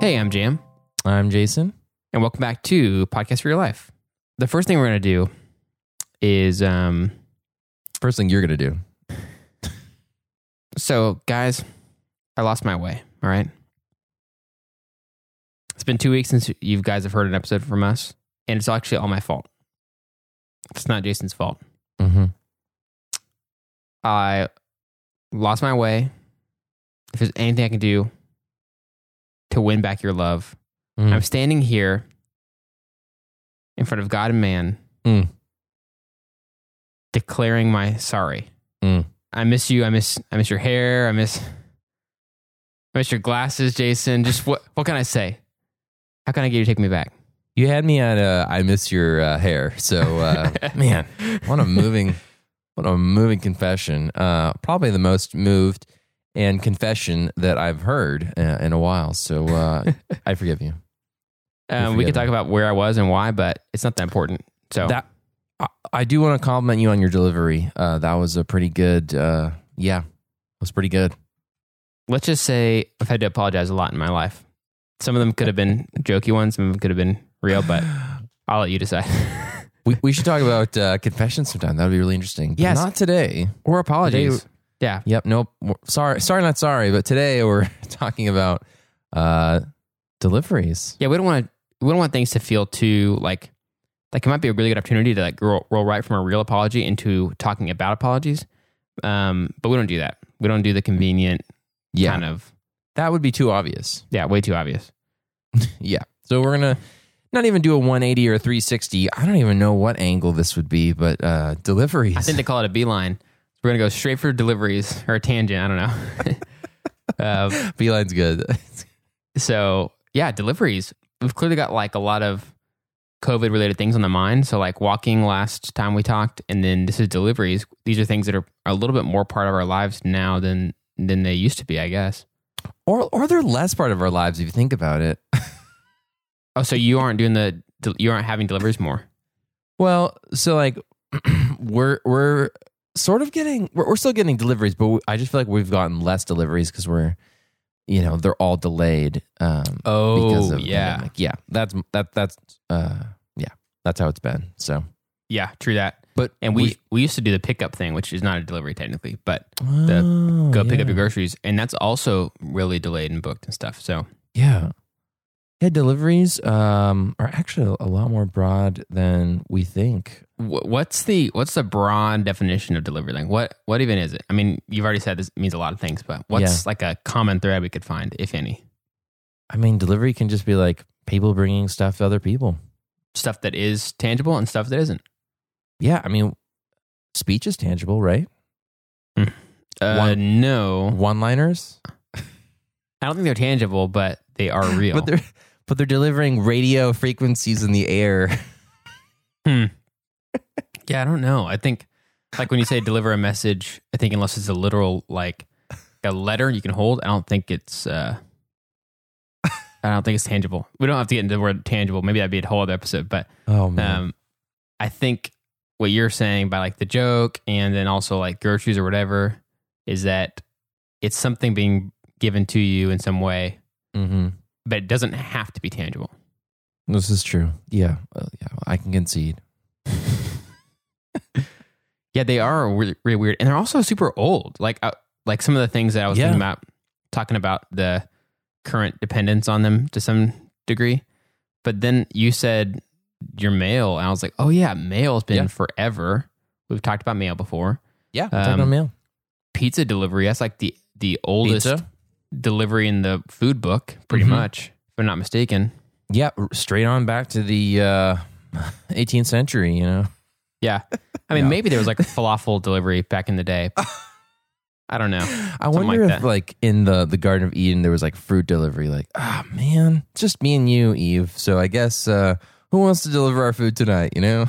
Hey, I'm Jam, I'm Jason. and welcome back to Podcast for Your Life. The first thing we're going to do is, um, First thing you're gonna do. so guys, I lost my way. All right. It's been two weeks since you guys have heard an episode from us, and it's actually all my fault. It's not Jason's fault. Mm-hmm. I lost my way. If there's anything I can do to win back your love, Mm. I'm standing here in front of God and man, Mm. declaring my sorry. Mm. I miss you. I miss. I miss your hair. I miss. I miss your glasses, Jason. Just what? What can I say? How can I get you to take me back? You had me at uh, I miss your uh, hair. So uh, man, what a moving, what a moving confession. Uh, probably the most moved and confession that I've heard uh, in a while. So uh, I forgive you. Um, we could talk about where I was and why, but it's not that important. So That I, I do want to compliment you on your delivery. Uh, that was a pretty good. Uh, yeah, it was pretty good. let's just say I've had to apologize a lot in my life. Some of them could have been jokey ones. Some of them could have been real, but I'll let you decide. We, we should talk about uh, confessions sometime. That would be really interesting. But Yes. not today. or apologies. Yeah. Yep. Nope. Sorry. Sorry. Not sorry. But today we're talking about uh, deliveries. Yeah, we don't want to. We don't want things to feel too like like it might be a really good opportunity to like roll, roll right from a real apology into talking about apologies. Um, but we don't do that. We don't do the convenient Yeah. kind of That would be too obvious. yeah, way too obvious. Yeah. So we're gonna not even do a 180 or a 360. I don't even know what angle this would be, but uh, deliveries. I think they call it a beeline. We're gonna go straight for deliveries or a tangent. I don't know. uh, Beeline's good. so yeah, deliveries. We've clearly got like a lot of COVID related things on the mind. So like walking last time we talked, and then this is deliveries. These are things that are a little bit more part of our lives now than than they used to be, I guess. or or they're less part of our lives if you think about it. Oh, so you aren't doing the you aren't having deliveries more. Well, so like we're we're sort of getting we're, we're still getting deliveries, but we, I just feel like we've gotten less deliveries because we're you know they're all delayed. Um, because Oh of the yeah, pandemic. yeah. That's that that's uh yeah that's how it's been. So, yeah, true that. but And we, we used to do the pickup thing, which is not a delivery technically, but the Oh, go pick up your groceries, and that's also really delayed and booked and stuff. So Yeah. Yeah, deliveries um, are actually a lot more broad than we think. What's the what's the broad definition of delivery? Like what what even is it? I mean, you've already said this means a lot of things, but what's Yeah. like a common thread we could find, if any? I mean, delivery can just be like people bringing stuff to other people. Stuff that is tangible and stuff that isn't. Yeah, I mean, speech is tangible, right? Uh, One- no, One liners, I don't think they're tangible, but they are real. but they're but they're delivering radio frequencies in the air. yeah, I don't know. I think like when you say deliver a message, I think unless it's a literal like a letter you can hold, I don't think it's. uh I don't think it's tangible. We don't have to get into the word tangible. Maybe that'd be a whole other episode, but Oh man, Um, I think what you're saying by like the joke and then also like groceries or whatever is that it's something being given to you in some way, hmm but it doesn't have to be tangible. this is true. Yeah, well, yeah, I can concede. Yeah, they are really, really weird, and they're also super old. Like, uh, like some of the things that I was Yeah. thinking about, talking about the current dependence on them to some degree. But then you said your mail, and I was like, oh yeah, mail's been Yeah. forever. We've talked about mail before. Yeah, Um, talking about mail. pizza delivery. That's like the the oldest Pizza. Delivery in the food book, pretty Mhm. much, if I'm not mistaken. Yeah, straight on back to the uh, 18th century. You know. Yeah, I mean, maybe there was like falafel delivery back in the day. I don't know. I Something wonder like if that. like in the the Garden of Eden there was like fruit delivery. Like, ah man, just me and you, Eve. So I guess uh, who wants to deliver our food tonight? You know?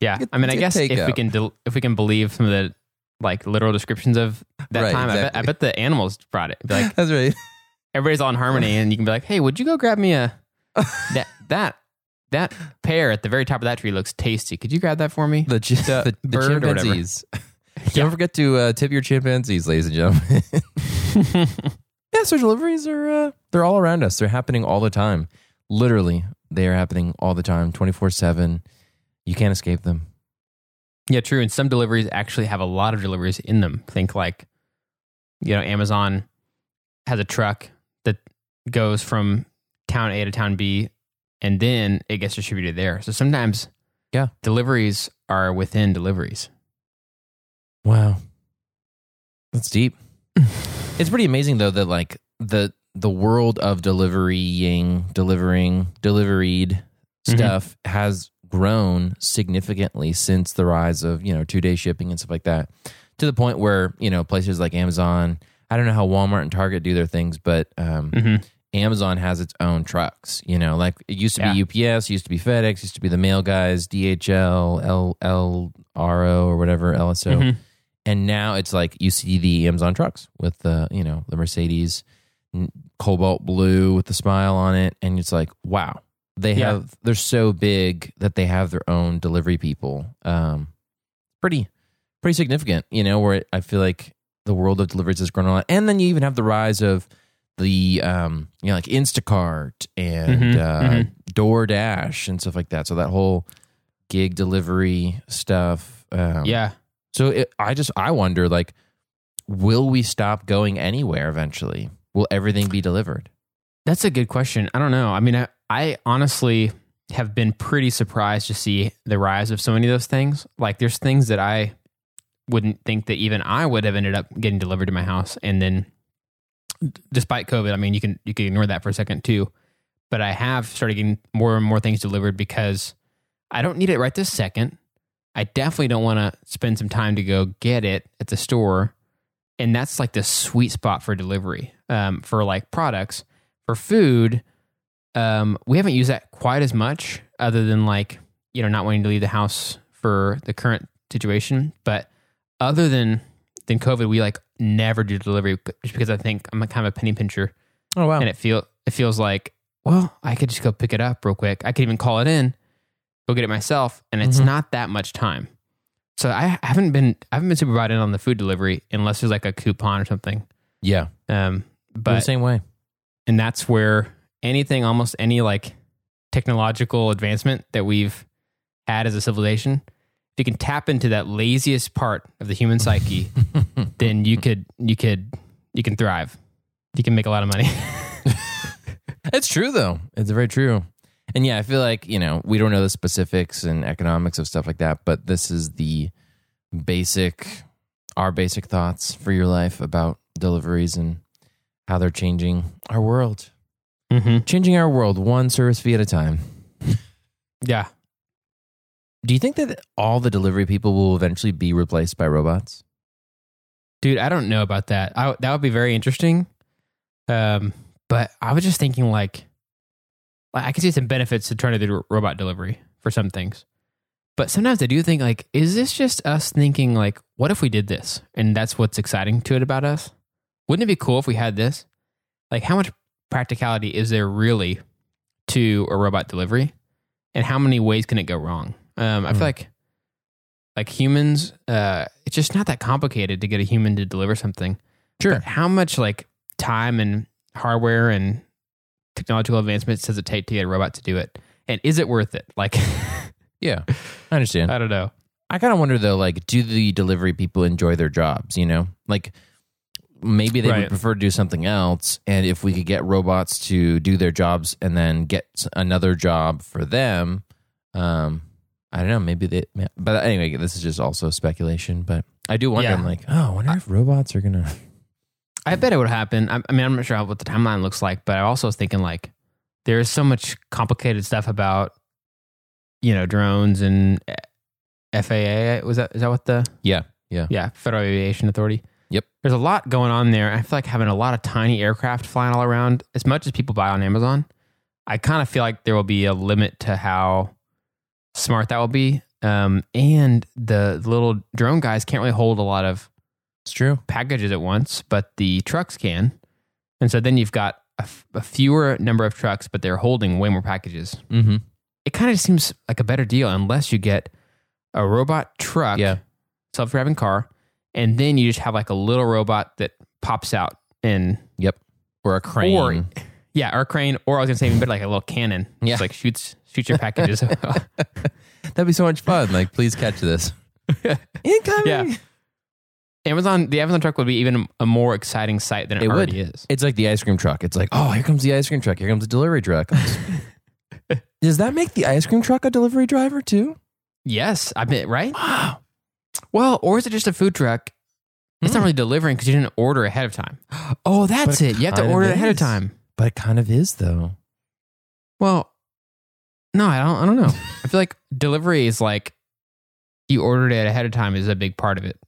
Yeah, Get- I mean, I guess if we can del- if we can believe some of the like literal descriptions of that Right, time, I, bet, I bet the animals brought it. Be like That's right. everybody's all in harmony, and you can be like, "Hey, would you go grab me a that that that pear at the very top of that tree looks tasty. Could you grab that for me?" The, The the, the bird or whatever. chimpanzees. Don't forget to uh, tip your chimpanzees, ladies and gentlemen. yeah, so deliveries are uh, they're all around us. They're happening all the time. Literally, they are happening all the time, 24 7. You can't escape them. Yeah, true. And some deliveries actually have a lot of deliveries in them. Think like, you know, Amazon has a truck that goes from town A to town B and then it gets distributed there. So sometimes Yeah. deliveries are within deliveries. Wow. That's deep. it's pretty amazing though that like the the world of delivering, delivering, deliveried Mhm. stuff has grown significantly since the rise of, you know, two-day shipping and stuff like that. To the point where, you know, places like Amazon, I don't know how Walmart and Target do their things, but um Mm-hmm. Amazon has its own trucks. You know, like it used to Yeah. be UPS, used to be FedEx, used to be the mail guys, DHL, L L R O or whatever LSO, Mhm. and now it's like you see the Amazon trucks with the you know the Mercedes cobalt blue with the smile on it, and it's like wow, they Yeah. have they're so big that they have their own delivery people. Um, pretty pretty significant, you know, where I feel like the world of deliveries has grown a lot, and then you even have the rise of the um you know like Instacart and Mhm, uh mhm. DoorDash and stuff like that. So that whole gig delivery stuff. Um, yeah. So it, I just I wonder like, will we stop going anywhere eventually? Will everything be delivered? That's a good question. I don't know. I mean, I, I honestly have been pretty surprised to see the rise of so many of those things. Like, there's things that I wouldn't think that even I would have ended up getting delivered to my house, and then, despite COVID, I mean, you can you can ignore that for a second too. But I have started getting more and more things delivered because I don't need it right this second. I definitely don't want to spend some time to go get it at the store, and that's like the sweet spot for delivery um, for like products for food, um, we haven't used that quite as much, other than like you know not wanting to leave the house for the current situation. But other than than COVID, we like never do delivery just because I think I'm a kind of a penny pincher, Oh wow! and it feel it feels like well I could just go pick it up real quick. I could even call it in, go get it myself, and it's Mhm. not that much time. So I haven't been I haven't been super bought in on the food delivery unless there's like a coupon or something. yeah, Um, but but the same way. and that's where anything almost any like technological advancement that we've had as a civilization if you can tap into that laziest part of the human psyche then you could you could you can thrive you can make a lot of money It's true though. It's very true. And yeah, I feel like, you know, we don't know the specifics and economics of stuff like that, but this is the basic our basic thoughts for your life about deliveries and how they're changing our world. Mm-hmm. Changing our world one service fee at a time. yeah. Do you think that all the delivery people will eventually be replaced by robots? dude i don't know about that. I, that would be very interesting. Um but i was just thinking like like, i could see some benefits to turning to the robot delivery for some things. But sometimes i do think like is this just us thinking like what if we did this? And that's what's exciting to it about us. Wouldn't it be cool if we had this? Like how much practicality is there really to a robot delivery and how many ways can it go wrong um i Hmm. feel like like humans uh it's just not that complicated to get a human to deliver something Sure. but how much like time and hardware and technological advancements does it take to get a robot to do it and is it worth it like Yeah. I understand. i don't know I kind of wonder though, like, do the delivery people enjoy their jobs? You know, like maybe they would prefer to do something else. And if we could get robots to do their jobs and then get another job for them, um, I don't know. Maybe they. But anyway, this is just also speculation. But I do wonder. Yeah. I'm like, oh, I wonder if robots are gonna. i bet it would happen i, I mean i'm not sure how, what the timeline looks like but i also was thinking like there's so much complicated stuff about you know drones and eh, faa was that is that what the Yeah, yeah. yeah federal aviation authority Yep. there's a lot going on there i feel like having a lot of tiny aircraft flying all around as much as people buy on amazon i kind of feel like there will be a limit to how smart that will be um, and the little drone guys can't really hold a lot of It's true. packages at once but the trucks can and so then you've got a, f- a fewer number of trucks but they're holding way more packages Mm-hmm. it kind of seems like a better deal unless you get a robot truck, Yeah. self-driving car, and then you just have like a little robot that pops out and Yep. Or a crane. Or- Yeah, or a crane, or I was gonna say even better, like a little cannon. Yeah. Just like shoots shoots your packages. That'd be so much fun. Like, please catch this. Incoming. Yeah. Amazon, the Amazon truck would be even a more exciting sight than it, It would. already is. It's like the ice cream truck. It's like, oh, here comes the ice cream truck. Here comes the delivery truck. Does that make the ice cream truck a delivery driver too? Yes, I bet right. Wow. Well, or is it just a food truck? It's not Hmm. really delivering because you didn't order ahead of time. Oh, that's But it it. You have to kind of order it ahead of is. time. But it kind of is though. Well, no, I don't. I don't know. I feel like delivery is like you ordered it ahead of time is a big part of it.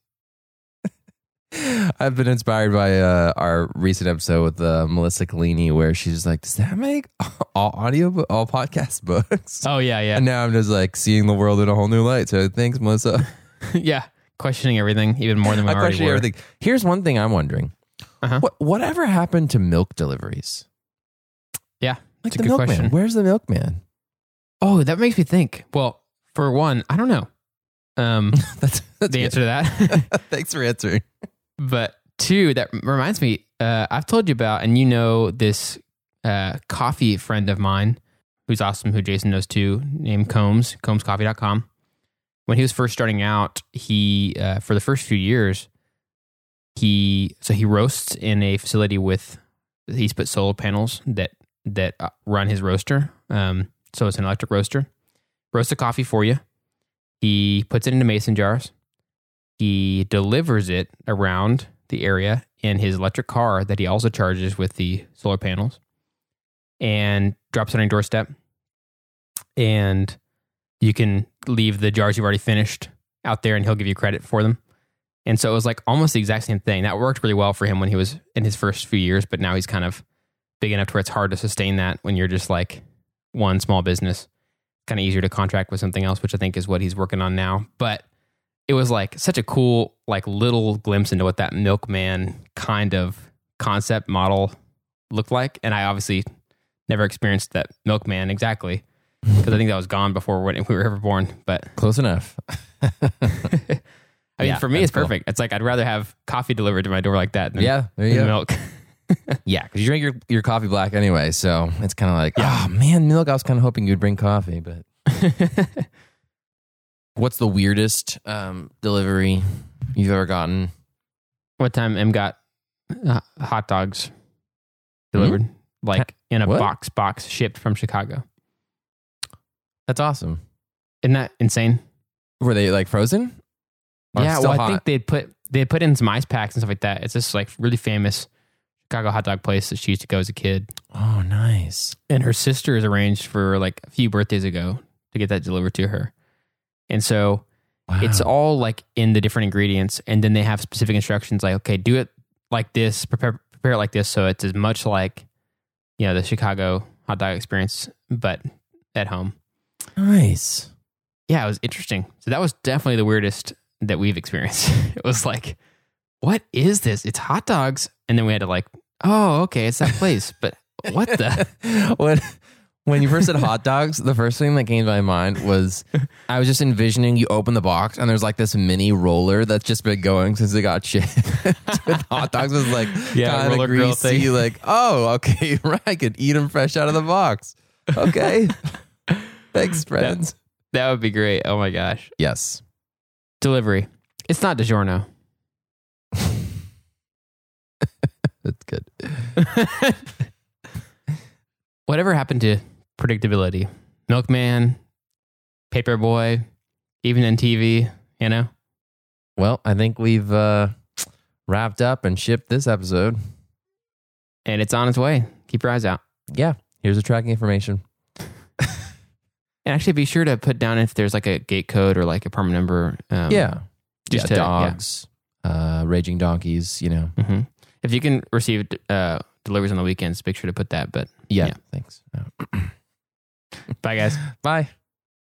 I've been inspired by uh, our recent episode with uh, Melissa Collini, where she's like, "Does that make all audio, all podcast books?" Oh yeah, yeah, And now I'm just like seeing the world in a whole new light. So thanks, Melissa. yeah. Questioning everything even more than we I already question were. everything. Here's one thing I'm wondering: Uh-huh. what whatever happened to milk deliveries? Yeah, like it's a the good milkman. question. Where's the milkman? Oh, that makes me think. Well, for one, I don't know. Um, That's, that's the answer to that. Thanks for answering. But two, that reminds me, uh, I've told you about, and you know this uh, coffee friend of mine who's awesome, who Jason knows too, named Combs, combscoffee.com. When he was first starting out, he, uh, for the first few years, he, so he roasts in a facility with, he's put solar panels that, that uh, run his roaster. Um, so it's an electric roaster. Roasts the coffee for you. He puts it into mason jars he delivers it around the area in his electric car that he also charges with the solar panels and drops it on your doorstep. And you can leave the jars you've already finished out there and he'll give you credit for them. And so it was like almost the exact same thing. That worked really well for him when he was in his first few years, but now he's kind of big enough to where it's hard to sustain that when you're just like one small business. Kind of easier to contract with something else, which I think is what he's working on now. But it was like such a cool like little glimpse into what that milkman kind of concept model looked like and i obviously never experienced that milkman exactly because i think that was gone before when we were ever born but Close enough. i mean Yeah, for me it's cool. perfect it's like i'd rather have coffee delivered to my door like that than, yeah, than milk Yeah, because you drink your, your coffee black anyway, so it's kind of like, Yeah. oh man, milk. I was kind of hoping you'd bring coffee, but what's the weirdest um, delivery you've ever gotten? what time m got uh, hot dogs delivered like in a What? box box shipped from chicago That's awesome. isn't that insane Were they like frozen? Or yeah, well, I think they'd put they put in some ice packs and stuff like that. It's this like really famous Chicago hot dog place that she used to go as a kid. Oh, nice. And her sister is arranged for like a few birthdays ago to get that delivered to her. And so Wow. it's all like in the different ingredients, and then they have specific instructions like, okay, do it like this, prepare prepare it like this, so it's as much like you know the Chicago hot dog experience, but at home. Nice. yeah, it was interesting. So that was definitely the weirdest that we've experienced. it was like, what is this? It's hot dogs. And then we had to like, oh, okay, it's that place. But what the? when when you first said hot dogs, the first thing that came to my mind was I was just envisioning you open the box and there's like this mini roller that's just been going since it got shipped. Hot dogs was like Yeah, kind of roller grill greasy. Like, oh, okay, right. I could eat them fresh out of the box. Okay, thanks, friends. That would be great. Oh my gosh. Yes, Delivery. It's not DiGiorno. that's good. Whatever happened to predictability? Milkman, Paperboy, even in TV, you know? Well, I think we've uh, wrapped up and shipped this episode. And it's on its way. Keep your eyes out. Yeah, here's the tracking information. And actually be sure to put down if there's like a gate code or like a permit number. Um, yeah, Just yeah, to- yeah. dogs, uh, raging donkeys. You know. hmm If you can receive uh, deliveries on the weekends, make sure to put that. But Yeah. Yeah. Thanks. bye, guys. Bye.